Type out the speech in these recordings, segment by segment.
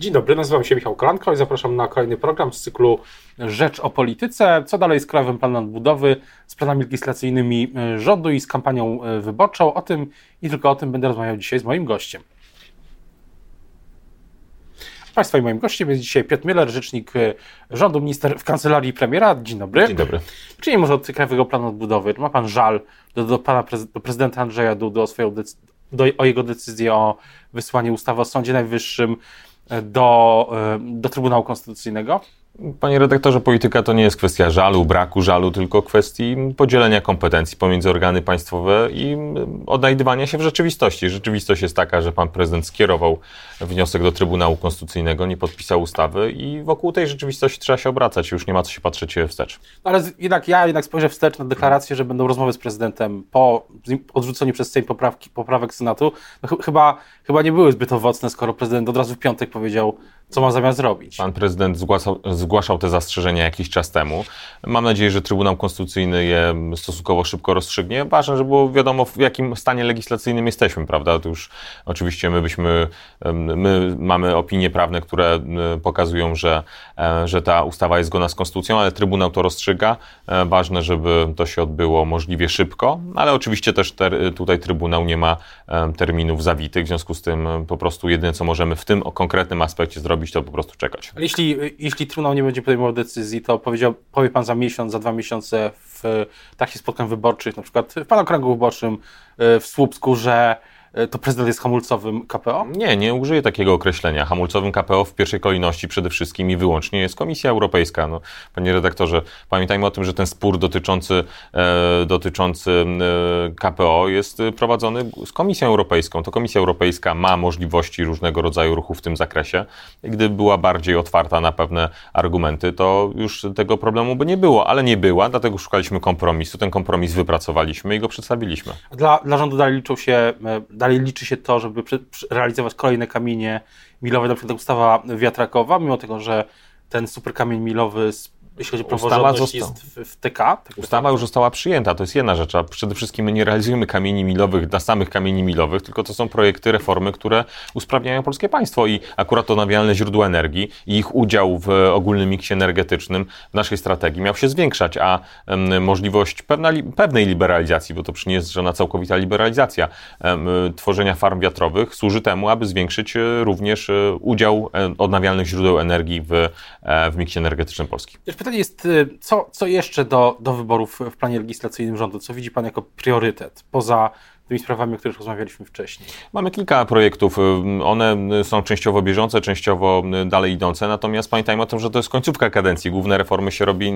Dzień dobry, nazywam się Michał Kolanko i zapraszam na kolejny program z cyklu Rzecz o Polityce. Co dalej z Krajowym Planem Odbudowy, z planami legislacyjnymi e, rządu i z kampanią e, wyborczą? O tym i tylko o tym będę rozmawiał dzisiaj z moim gościem. Państwa i moim gościem jest dzisiaj Piotr Miller, rzecznik e, rządu, minister w kancelarii premiera. Dzień dobry. Dzień dobry. Czyli może od Krajowego Planu Odbudowy. Ma Pan żal do, do pana do prezydenta Andrzeja Dudy o, swoją do, o jego decyzję o wysłaniu ustawy o Sądzie Najwyższym do, do Trybunału Konstytucyjnego? Panie redaktorze, polityka to nie jest kwestia żalu, braku żalu, tylko kwestii podzielenia kompetencji pomiędzy organy państwowe i odnajdywania się w rzeczywistości. Rzeczywistość jest taka, że pan prezydent skierował wniosek do Trybunału Konstytucyjnego, nie podpisał ustawy i wokół tej rzeczywistości trzeba się obracać. Już nie ma co się patrzeć wstecz. Ale jednak ja jednak spojrzę wstecz na deklarację, że będą rozmowy z prezydentem po odrzuceniu przez Sejm poprawki, poprawek Senatu. No, chyba, chyba nie były zbyt owocne, skoro prezydent od razu w piątek powiedział, co ma zamiar zrobić. Pan prezydent zgłaszał, zgłaszał te zastrzeżenia jakiś czas temu. Mam nadzieję, że Trybunał Konstytucyjny je stosunkowo szybko rozstrzygnie. Ważne, żeby było wiadomo, w jakim stanie legislacyjnym jesteśmy, prawda? To już oczywiście my byśmy, my mamy opinie prawne, które pokazują, że, e, że ta ustawa jest zgodna z Konstytucją, ale Trybunał to rozstrzyga. E, ważne, żeby to się odbyło możliwie szybko, ale oczywiście też ter, tutaj Trybunał nie ma terminów zawitych, w związku z tym po prostu jedyne, co możemy w tym konkretnym aspekcie zrobić, robić, to po prostu czekać. Jeśli, jeśli nie będzie podejmował decyzji, to powiedział, powie Pan za miesiąc, za dwa miesiące w takich spotkań wyborczych, na przykład w Pana okręgu wyborczym w Słupsku, że E, to prezydent jest hamulcowym KPO? Nie, nie użyję takiego określenia. Hamulcowym KPO w pierwszej kolejności przede wszystkim i wyłącznie jest Komisja Europejska. No, panie redaktorze, pamiętajmy o tym, że ten spór dotyczący, e, dotyczący e, KPO jest prowadzony z Komisją Europejską. To Komisja Europejska ma możliwości różnego rodzaju ruchu w tym zakresie. Gdyby była bardziej otwarta na pewne argumenty, to już tego problemu by nie było, ale nie była, dlatego szukaliśmy kompromisu. Ten kompromis wypracowaliśmy i go przedstawiliśmy. Dla, dla rządu dalej liczą się e, dalej liczy się to, żeby realizować kolejne kamienie milowe, na przykład ustawa wiatrakowa, mimo tego, że ten super kamień milowy jeśli chodzi o praworządność, jest w, w TK. Tak Ustawa już została przyjęta, to jest jedna rzecz, a przede wszystkim my nie realizujemy kamieni milowych dla samych kamieni milowych, tylko to są projekty, reformy, które usprawniają polskie państwo i akurat odnawialne źródła energii i ich udział w ogólnym miksie energetycznym w naszej strategii miał się zwiększać, a um, możliwość pewna, pewnej liberalizacji, bo to jest żadna całkowita liberalizacja um, tworzenia farm wiatrowych służy temu, aby zwiększyć e, również e, udział e, odnawialnych źródeł energii w, w miksie energetycznym Polski pytanie jest, y, co, co jeszcze do, do wyborów w planie legislacyjnym rządu? Co widzi Pan jako priorytet poza tymi sprawami, o których rozmawialiśmy wcześniej? Mamy kilka projektów. One są częściowo bieżące, częściowo dalej idące, natomiast pamiętajmy o tym, że to jest końcówka kadencji. Główne reformy się robi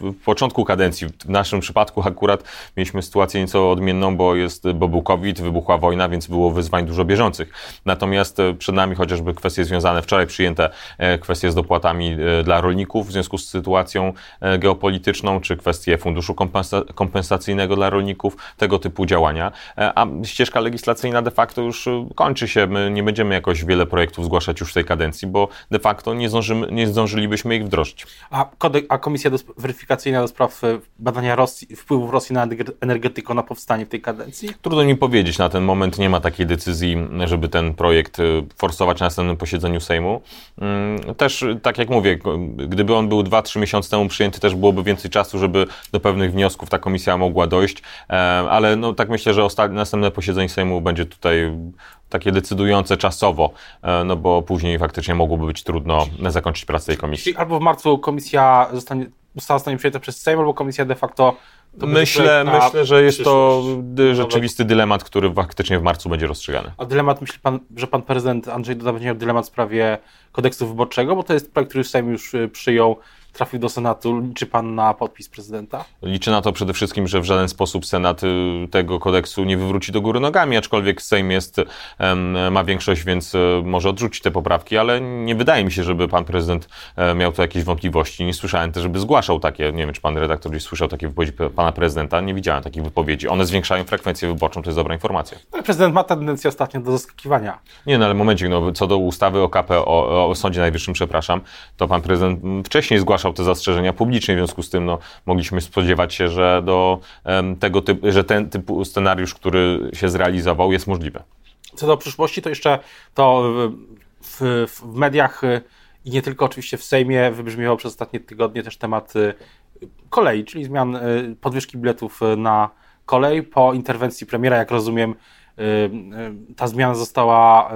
w początku kadencji. W naszym przypadku akurat mieliśmy sytuację nieco odmienną, bo, jest, bo był COVID, wybuchła wojna, więc było wyzwań dużo bieżących. Natomiast e, przed nami chociażby kwestie związane, wczoraj przyjęte e, kwestie z dopłatami e, dla rolników w związku z sytuacją geopolityczną, czy kwestie funduszu kompensacyjnego dla rolników, tego typu działania działania, e, a ścieżka legislacyjna de facto już e, kończy się. My nie będziemy jakoś wiele projektów zgłaszać już w tej kadencji, bo de facto nie, zdążymy, nie zdążylibyśmy ich wdrożyć. A, kodek, a Komisja do, Weryfikacyjna do spraw e, badania Rosji, wpływów Rosji na energetykę na powstanie w tej kadencji? Trudno mi powiedzieć. Na ten moment nie ma takiej decyzji, żeby ten projekt forsować na następnym posiedzeniu Sejmu. Mm, też, tak jak mówię, gdyby on był 2-3 miesiące temu przyjęty, też byłoby więcej czasu, żeby do pewnych wniosków ta komisja mogła dojść, ale no, tak myślę, że ostatnie, następne posiedzenie Sejmu będzie tutaj takie decydujące czasowo, e, no bo później faktycznie mogłoby być trudno zakończyć pracę tej komisji. Czyli albo w marcu komisja zostanie, ustawa zostanie przyjęta przez Sejm, albo komisja de facto Myślę, myślę, że jest to rzeczywisty dylemat, który faktycznie w marcu będzie rozstrzygany. A dylemat, myśli pan, że pan prezydent Andrzej Duda będzie miał dylemat w sprawie kodeksu wyborczego, bo to jest projekt, który Sejm już y, przyjął trafił do Senatu. Liczy pan na podpis prezydenta? Liczę na to przede wszystkim, że w żaden sposób Senat y, tego kodeksu nie wywróci do góry nogami, aczkolwiek Sejm jest, ma większość, więc y, może odrzucić te poprawki, ale nie wydaje mi się, żeby pan prezydent e, miał tu jakieś wątpliwości. Nie słyszałem też, żeby zgłaszał takie, nie wiem, czy pan redaktor gdzieś słyszał takie wypowiedzi pana prezydenta, nie widziałem takich wypowiedzi. One zwiększają frekwencję wyborczą, to jest dobra informacja. Ale prezydent ma tendencję ostatnio do zaskakiwania. Nie, no ale momencik, no, co do ustawy o KPO, o, o Sądzie Najwyższym, przepraszam, to pan prezydent wcześniej zgłaszał zgłaszał te zastrzeżenia publicznie, w związku z tym no, mogliśmy spodziewać się, że, do, tego typu, że ten typu scenariusz, który się zrealizował, jest możliwy. Co do przyszłości, to jeszcze to w, w mediach i nie tylko oczywiście w Sejmie wybrzmiewał przez ostatnie tygodnie też temat kolei, czyli zmian podwyżki biletów na kolej po interwencji premiera, jak rozumiem, ta zmiana została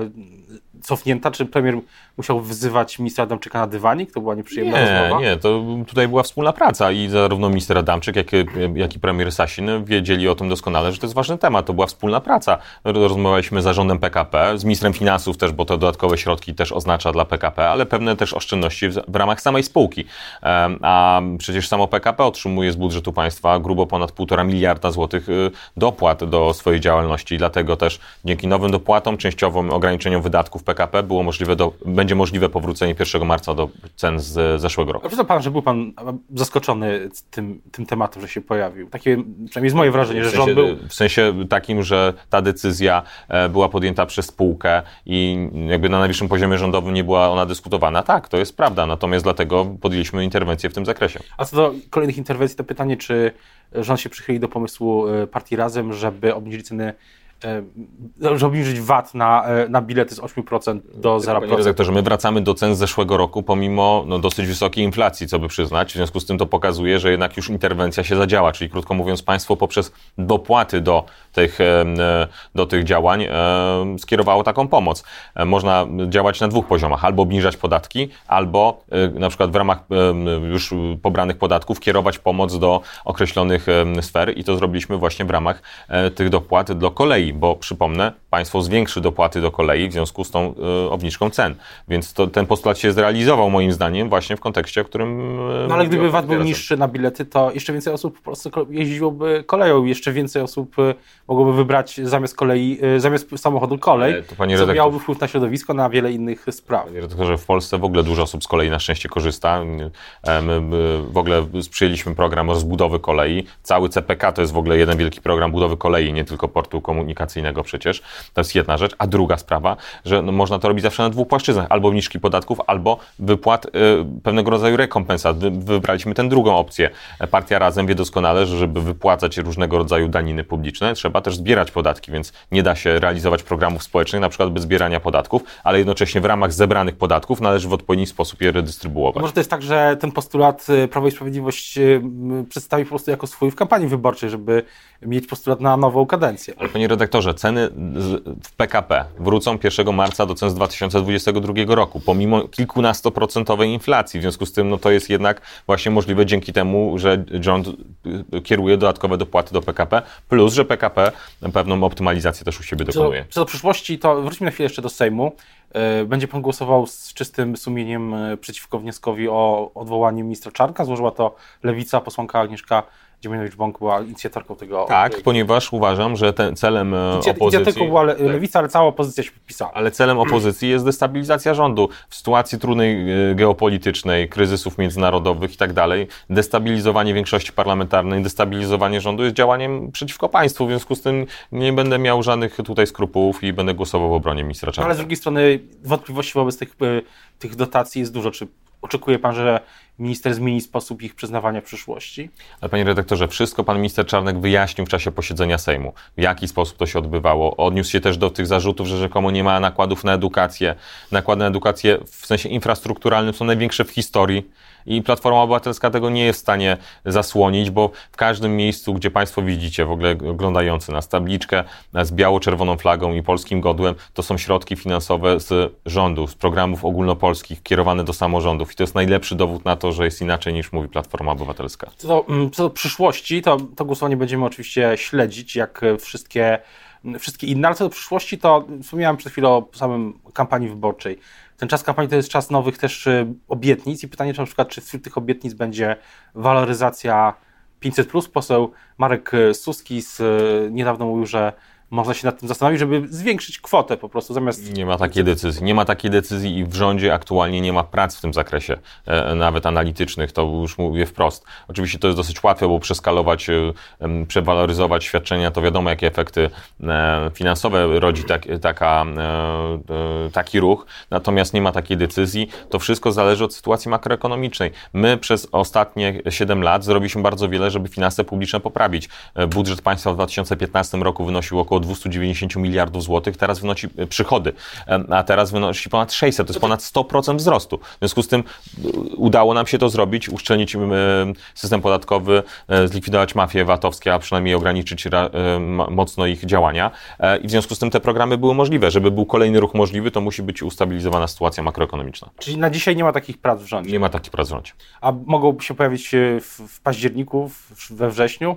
cofnięta? Czy premier musiał wzywać ministra Adamczyka na dywanik? To była nieprzyjemna nie, rozmowa? Nie, to tutaj była wspólna praca i zarówno minister Adamczyk, jak, jak i premier Sasin wiedzieli o tym doskonale, że to jest ważny temat. To była wspólna praca. Rozmawialiśmy z zarządem PKP, z ministrem finansów też, bo to dodatkowe środki też oznacza dla PKP, ale pewne też oszczędności w, w ramach samej spółki. A przecież samo PKP otrzymuje z budżetu państwa grubo ponad 1,5 miliarda złotych y, dopłat do swojej działalności. Dlatego też dzięki nowym dopłatom, częściowym ograniczeniom wydatków PKP było możliwe do, będzie możliwe powrócenie 1 marca do cen z zeszłego roku. Przyznał pan, że był pan zaskoczony tym, tym tematem, że się pojawił. Takie przynajmniej jest moje wrażenie, że w sensie, rząd był... W sensie takim, że ta decyzja e, była podjęta przez spółkę i jakby na najwyższym poziomie rządowym nie była ona dyskutowana. Tak, to jest prawda, natomiast dlatego podjęliśmy interwencję w tym zakresie. A co do kolejnych interwencji, to pytanie, czy rząd się przychyli do pomysłu e, partii Razem, żeby obniżyć ceny żeby obniżyć VAT na, e, na bilety z 8% do 0%. Panie redaktorze, my wracamy do cen z zeszłego roku pomimo no, dosyć wysokiej inflacji, co by przyznać. W związku z tym to pokazuje, że jednak już interwencja się zadziała, czyli krótko mówiąc państwo poprzez dopłaty do tych, e, do tych działań skierowało taką pomoc. E, można działać na dwóch poziomach, albo obniżać podatki, albo na przykład w ramach już pobranych podatków kierować pomoc do określonych sfer. I to zrobiliśmy właśnie w ramach tych dopłat do kolei. Bo przypomnę, państwo zwiększy dopłaty do kolei w związku z tą obniżką cen. Więc to, ten postulat się zrealizował moim zdaniem właśnie w kontekście, o którym... No ale gdyby VAT był niższy na bilety, to jeszcze więcej osób po prostu jeździłoby koleją, jeszcze więcej osób mogłoby wybrać zamiast kolei, y, zamiast samochodu kolej, to, co redaktor, miałoby wpływ na środowisko, na wiele innych spraw. Panie redaktorze, w Polsce w ogóle dużo osób z kolei na szczęście korzysta. E, my w ogóle sprzyjęliśmy program rozbudowy kolei. Cały CPK to jest w ogóle jeden wielki program budowy kolei, nie tylko portu komunikacyjnego przecież. To jest jedna rzecz. A druga sprawa, że no, można to robić zawsze na dwóch płaszczyznach. Albo obniżki podatków, albo wypłat y, pewnego rodzaju rekompensat. Wy, wybraliśmy tę drugą opcję. Partia Razem wie doskonale, że żeby wypłacać różnego rodzaju daniny publiczne, trzeba też zbierać podatki, więc nie da się realizować programów społecznych, na przykład bez zbierania podatków, ale jednocześnie w ramach zebranych podatków należy w odpowiedni sposób je redystrybuować. Może to jest tak, że ten postulat y, Prawo i Sprawiedliwość y, przedstawi po prostu jako swój w kampanii wyborczej, żeby mieć postulat na nową kadencję. Ale panie redaktorze, ceny w PKP wrócą 1 marca do cen z 2022 roku, pomimo kilkunastoprocentowej inflacji. W związku z tym no, to jest jednak właśnie możliwe dzięki temu, że rząd kieruje dodatkowe dopłaty do PKP, plus, że PKP pewną optymalizację też u siebie dokonuje. Co, co do przyszłości, to wróćmy na chwilę jeszcze do Sejmu. Y, będzie pan głosował z czystym sumieniem y, przeciwko wnioskowi o odwołanie ministra Czarnka. Złożyła to lewica, posłanka Agnieszka Dziemianowicz-Bąk była inicjatorką tego. Tak, ponieważ uważam, że ten celem e, opozycji... Inicjatorką była le, tak. lewica, ale cała opozycja się podpisała. Ale celem opozycji jest destabilizacja rządu. W sytuacji trudnej e, geopolitycznej, kryzysów międzynarodowych i tak dalej, destabilizowanie większości parlamentarnej, destabilizowanie rządu jest działaniem przeciwko państwu. W związku z tym nie będę miał żadnych tutaj skrupułów i będę głosował w obronie ministra Czarnka. Ale z drugiej strony wątpliwości wobec tych, e, tych dotacji jest dużo. Czy oczekuje pan, że minister zmieni sposób ich przyznawania w przyszłości? Ale panie redaktorze, wszystko pan minister Czarnek wyjaśnił w czasie posiedzenia Sejmu. W jaki sposób to się odbywało. Odniósł się też do tych zarzutów, że rzekomo nie ma nakładów na edukację. Nakłady na edukację w sensie infrastrukturalnym są największe w historii i Platforma Obywatelska tego nie jest w stanie zasłonić, bo w każdym miejscu, gdzie Państwo widzicie, w ogóle oglądający nas tabliczkę z biało-czerwoną flagą i polskim godłem, to są środki finansowe z rządu, z programów ogólnopolskich kierowane do samorządów i to jest najlepszy dowód na to, że jest inaczej niż mówi Platforma Obywatelska. Co do, mm, co do przyszłości, to, to głosowanie będziemy oczywiście śledzić, jak wszystkie wszystkie inne, ale co do przyszłości, to wspomniałem przed chwilą o samym kampanii wyborczej. Ten czas kampanii to jest czas nowych też y, obietnic i pytanie, czy na przykład, czy wśród tych obietnic będzie waloryzacja 500+. Poseł Marek Suski z, niedawno mówił, że można się nad tym zastanowić, żeby zwiększyć kwotę po prostu zamiast... Nie ma takiej decyzji. Nie ma takiej decyzji i w rządzie aktualnie nie ma prac w tym zakresie, e, nawet analitycznych, to już mówię wprost. Oczywiście to jest dosyć łatwe, bo przeskalować, e, przewaloryzować świadczenia, to wiadomo, jakie efekty e, finansowe rodzi tak, taka, taki ruch, natomiast nie ma takiej decyzji. To wszystko zależy od sytuacji makroekonomicznej. My przez ostatnie 7 lat zrobiliśmy bardzo wiele, żeby finanse publiczne poprawić. Budżet państwa w 2015 roku wynosił około około 290 miliardów złotych, teraz wynosi przychody, a teraz wynosi ponad 600, to jest ponad 100% wzrostu. W związku z tym udało nam się to zrobić, uszczelnić system podatkowy, zlikwidować mafie VAT-owskie, a przynajmniej ograniczyć mocno ich działania i w związku z tym te programy były możliwe. Żeby był kolejny ruch możliwy, to musi być ustabilizowana sytuacja makroekonomiczna. Czyli na dzisiaj nie ma takich prac w rządzie? Nie ma takich prac w rządzie. A mogą się pojawić w, październiku, we wrześniu?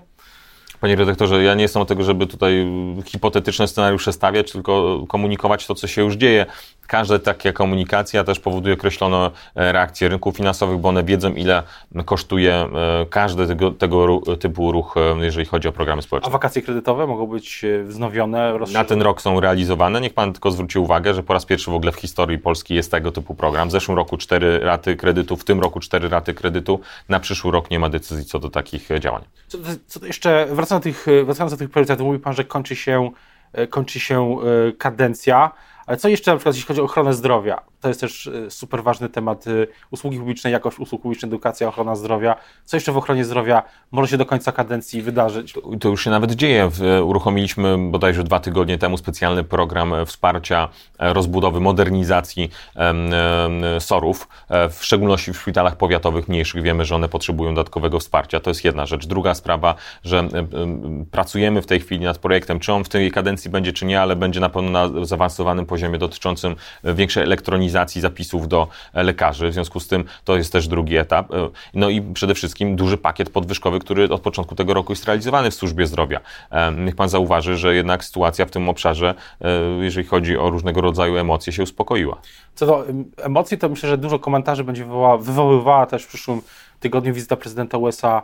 Panie redaktorze, ja nie jestem od tego, żeby tutaj hipotetyczne scenariusze stawiać, tylko komunikować to, co się już dzieje. Każda taka komunikacja też powoduje określoną e, reakcję rynków finansowych, bo one wiedzą, ile kosztuje e, każdy tego, tego typu ruch, e, jeżeli chodzi o programy społeczne. A wakacje kredytowe mogą być wznowione? Na ten rok są realizowane. Niech Pan tylko zwróci uwagę, że po raz pierwszy w ogóle w historii Polski jest tego typu program. W zeszłym roku cztery raty kredytu, w tym roku cztery raty kredytu. Na przyszły rok nie ma decyzji co do takich działań. Co, co jeszcze, wracając do, tych, wracając do tych priorytetów, mówi Pan, że kończy się, kończy się kadencja. Ale co jeszcze na przykład jeśli chodzi o ochronę zdrowia? To jest też e, super ważny temat y, usługi publiczne, jakość usług publicznych, edukacja, ochrona zdrowia. Co jeszcze w ochronie zdrowia może się do końca kadencji wydarzyć? To, to już się nawet dzieje. Uruchomiliśmy bodajże dwa tygodnie temu specjalny program wsparcia e, rozbudowy, modernizacji SOR-ów, e, w szczególności w szpitalach powiatowych mniejszych. Wiemy, że one potrzebują dodatkowego wsparcia. To jest jedna rzecz. Druga sprawa, że pracujemy w tej chwili nad projektem, czy on w tej kadencji będzie, czy nie, ale będzie na pewno na zaawansowanym poziomie dotyczącym większej elektronizacji zapisów do e, lekarzy. W związku z tym to jest też drugi etap. E, no i przede wszystkim duży pakiet podwyżkowy, który od początku tego roku jest realizowany w służbie zdrowia. E, niech pan zauważy, że jednak sytuacja w tym obszarze, jeżeli chodzi o różnego rodzaju emocje, się uspokoiła. Co do emocji, to myślę, że dużo komentarzy będzie wywoływała też w przyszłym tygodniu wizyta prezydenta USA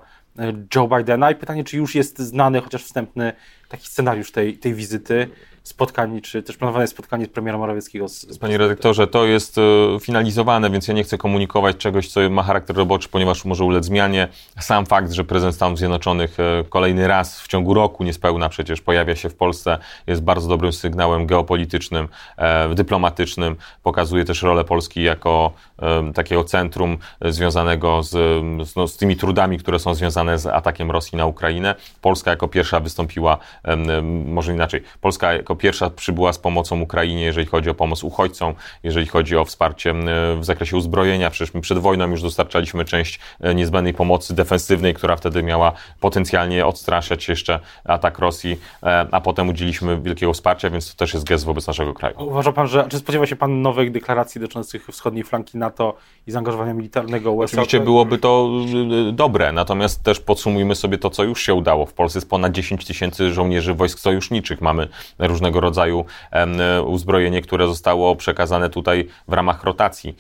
Joe Bidena i pytanie, czy już jest znany chociaż wstępny taki scenariusz tej, tej wizyty spotkań, czy też planowane spotkanie z premierem Morawieckiego. Z, z Panie redaktorze, to jest e, finalizowane, więc ja nie chcę komunikować czegoś, co ma charakter roboczy, ponieważ może ulec zmianie. Sam fakt, że prezydent Stanów Zjednoczonych e, kolejny raz w ciągu roku niespełna przecież pojawia się w Polsce, jest bardzo dobrym sygnałem geopolitycznym, e, dyplomatycznym. Pokazuje też rolę Polski jako takiego centrum związanego z, no, z tymi trudami, które są związane z atakiem Rosji na Ukrainę. Polska jako pierwsza wystąpiła, może inaczej, Polska jako pierwsza przybyła z pomocą Ukrainie, jeżeli chodzi o pomoc uchodźcom, jeżeli chodzi o wsparcie w zakresie uzbrojenia. Przecież my przed wojną już dostarczaliśmy część e, niezbędnej pomocy defensywnej, która wtedy miała potencjalnie odstraszać jeszcze atak Rosji, e, a potem udzieliliśmy wielkiego wsparcia, więc to też jest gest wobec naszego kraju. Uważa pan, że, czy spodziewa się pan nowych deklaracji dotyczących wschodniej flanki NATO i zaangażowania militarnego USA? Oczywiście byłoby to e, dobre, natomiast też podsumujmy sobie to, co już się udało. W Polsce jest ponad 10 tysięcy żołnierzy wojsk sojuszniczych. Mamy różne różnego rodzaju uzbrojenie, które zostało przekazane tutaj w ramach rotacji.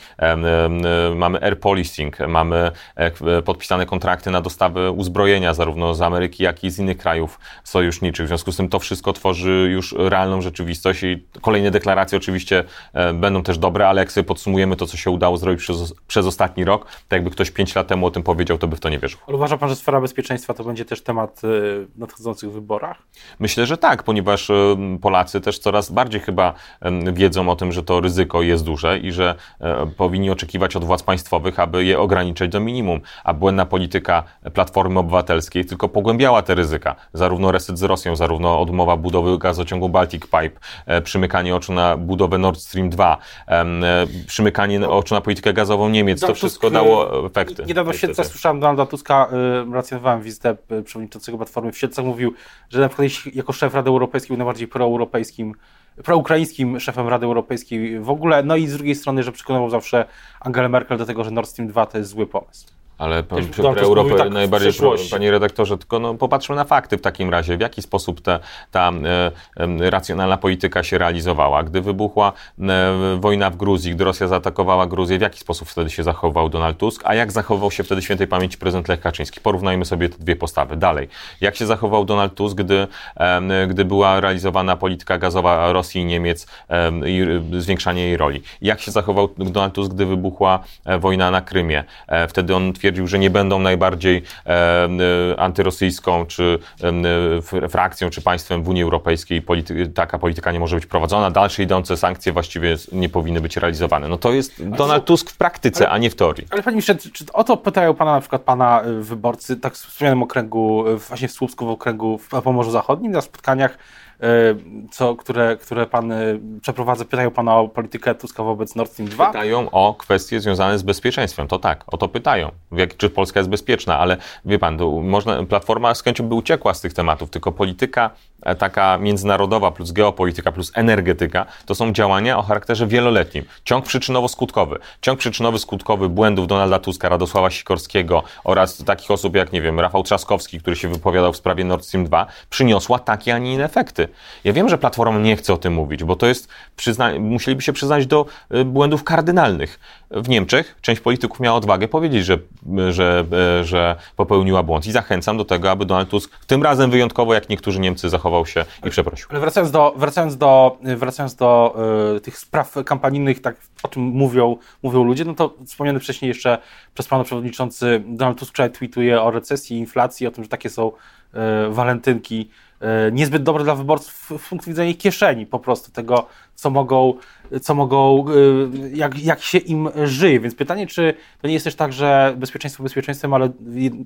Mamy air policing, mamy e, podpisane kontrakty na dostawę uzbrojenia zarówno z Ameryki, jak i z innych krajów sojuszniczych. W związku z tym to wszystko tworzy już realną rzeczywistość i kolejne deklaracje oczywiście e, będą też dobre, ale jak sobie podsumujemy to, co się udało zrobić przez, przez ostatni rok, to jakby ktoś pięć lat temu o tym powiedział, to by w to nie wierzył. Ale uważa pan, że sfera bezpieczeństwa to będzie też temat e, w nadchodzących wyborach? Myślę, że tak, ponieważ Polacy też coraz bardziej chyba wiedzą o tym, że to ryzyko jest duże i że e, powinni oczekiwać od władz państwowych, aby je ograniczać do minimum. A błędna polityka Platformy Obywatelskiej tylko pogłębiała te ryzyka. Zarówno reset z Rosją, zarówno odmowa budowy gazociągu Baltic Pipe, e, przymykanie oczu na budowę Nord Stream 2, e, przymykanie oczu na politykę gazową Niemiec. To wszystko dało efekty. Niedawno w Siedlcach słyszałem Donalda Tuska, relacjonowałem wizytę przewodniczącego Platformy w Siedlcach, mówił, że na przykład jako szef Rady Europejskiej był najbardziej proeuropejski europejskim, proukraińskim szefem Rady Europejskiej w ogóle, no i z drugiej strony, że przekonywał zawsze Angelę Merkel do tego, że Nord Stream 2 to jest zły pomysł. Ale pan, Europę tak najbardziej, panie redaktorze, tylko no, popatrzmy na fakty w takim razie. W jaki sposób te, ta e, e, racjonalna polityka się realizowała? Gdy wybuchła e, wojna w Gruzji, gdy Rosja zaatakowała Gruzję, w jaki sposób wtedy się zachował Donald Tusk? A jak zachował się wtedy świętej pamięci prezydent Lech Kaczyński? Porównajmy sobie te dwie postawy. Dalej. Jak się zachował Donald Tusk, gdy, e, gdy była realizowana polityka gazowa Rosji i Niemiec e, i zwiększanie jej roli? Jak się zachował Donald Tusk, gdy wybuchła e, wojna na Krymie? wtedy on twierdził, stwierdził, że nie będą najbardziej e, e, antyrosyjską czy e, frakcją, czy państwem w Unii Europejskiej. Polity taka polityka nie może być prowadzona. Dalsze idące sankcje właściwie nie powinny być realizowane. No to jest Donald Tusk w praktyce, ale, a nie w teorii. Ale panie ministrze, czy o to pytają pana na przykład pana wyborcy, tak w wspomnianym okręgu, właśnie w Słupsku, w okręgu w Pomorzu Zachodnim, na spotkaniach co, które, które pan przeprowadza, pytają pana o politykę Tuska wobec Nord Stream 2? Pytają o kwestie związane z bezpieczeństwem, to tak, o to pytają. Jak, czy Polska jest bezpieczna, ale wie pan, można, Platforma z chęcią by uciekła z tych tematów, tylko polityka e, taka międzynarodowa plus geopolityka plus energetyka to są działania o charakterze wieloletnim. Ciąg przyczynowo-skutkowy. Ciąg przyczynowy-skutkowy błędów Donalda Tuska, Radosława Sikorskiego oraz takich osób jak, nie wiem, Rafał Trzaskowski, który się wypowiadał w sprawie Nord Stream 2, przyniosła takie, a nie inne efekty. Ja wiem, że Platforma nie chce o tym mówić, bo to jest, przyzna- musieliby się przyznać do y, błędów kardynalnych. W Niemczech część polityków miała odwagę powiedzieć, że, że, e, że popełniła błąd i zachęcam do tego, aby Donald Tusk tym razem wyjątkowo, jak niektórzy Niemcy, zachował się i przeprosił. Ale wracając do, wracając do, wracając do y, tych spraw kampanijnych, tak o tym mówią, mówią ludzie, no to wspomniany wcześniej jeszcze przez pana przewodniczący Donald Tusk tweetuje o recesji, inflacji, o tym, że takie są y, walentynki niezbyt dobre dla wyborców w punktu widzenia kieszeni, po prostu tego, co mogą co mogą, y, jak, jak się im żyje. Więc pytanie, czy to nie jest też tak, że bezpieczeństwo bezpieczeństwem, ale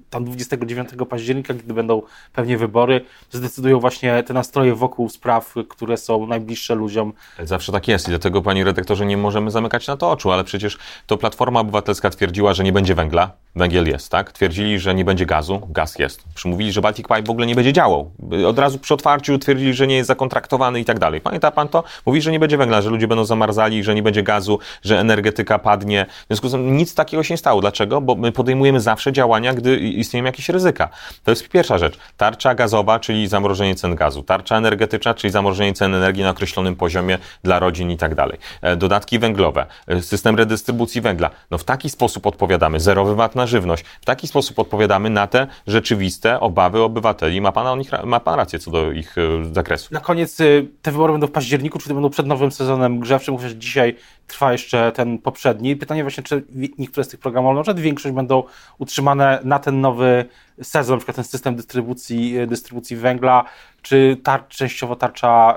tam 29 października, kiedy będą pewnie wybory, zdecydują właśnie te nastroje wokół spraw, które są najbliższe ludziom. Zawsze tak jest i dlatego, panie redaktorze, nie możemy zamykać na to oczu, ale przecież to Platforma Obywatelska twierdziła, że nie będzie węgla, węgiel jest, tak? Twierdzili, że nie będzie gazu, gaz jest. Przymówili, że Baltic Pipe w ogóle nie będzie działał. Od razu przy otwarciu twierdzili, że nie jest zakontraktowany i tak dalej. Pamięta pan to? Mówi, że nie będzie węgla, że ludzie będą zamarzali, że nie będzie gazu, że energetyka padnie. W związku z tym nic takiego się nie stało. Dlaczego? Bo my podejmujemy zawsze działania, gdy istnieją jakieś ryzyka. To jest pierwsza rzecz. Tarcza gazowa, czyli zamrożenie cen gazu. Tarcza energetyczna, czyli zamrożenie cen energii na określonym poziomie dla rodzin i tak dalej. E, dodatki węglowe, e, system redystrybucji węgla. No w taki sposób odpowiadamy. Zerowy VAT na żywność. W taki sposób odpowiadamy na te rzeczywiste obawy obywateli. Ma pan, o nich, ma pan rację co do ich e, zakresu. Na koniec te wybory będą w październiku, czy to będą przed nowym sezonem grzewczym? Że dzisiaj trwa jeszcze ten poprzedni. Pytanie właśnie, czy niektóre z tych programów, może większość będą utrzymane na ten nowy sezon, na przykład ten system dystrybucji, dystrybucji węgla, czy tar częściowo tarcza,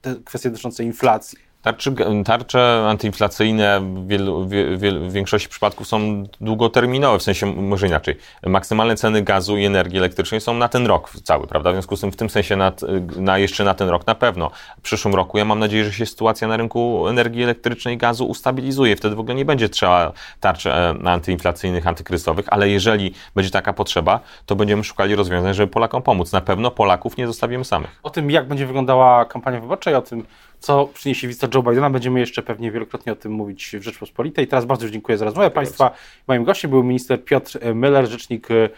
te kwestie dotyczące inflacji? Tarczy, tarcze antyinflacyjne w, wielu, w, większości przypadków są długoterminowe, w sensie może inaczej. Maksymalne ceny gazu i energii elektrycznej są na ten rok cały, prawda? W związku z tym w tym sensie na, na jeszcze na ten rok na pewno. W przyszłym roku ja mam nadzieję, że się sytuacja na rynku energii elektrycznej i gazu ustabilizuje. Wtedy w ogóle nie będzie trzeba tarczy e, antyinflacyjnych, antykryzysowych, ale jeżeli będzie taka potrzeba, to będziemy szukali rozwiązań, żeby Polakom pomóc. Na pewno Polaków nie zostawimy samych. O tym, jak będzie wyglądała kampania wyborcza i o tym, co przyniesie wizyta Joe Bidena. Będziemy jeszcze pewnie wielokrotnie o tym mówić w Rzeczpospolitej. Teraz bardzo już dziękuję za rozmowę Państwa. Moim gościem był minister Piotr Müller, rzecznik, e,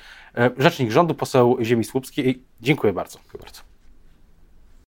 rzecznik rządu, poseł Ziemi Słupskiej. Dziękuję bardzo. Dziękuję bardzo.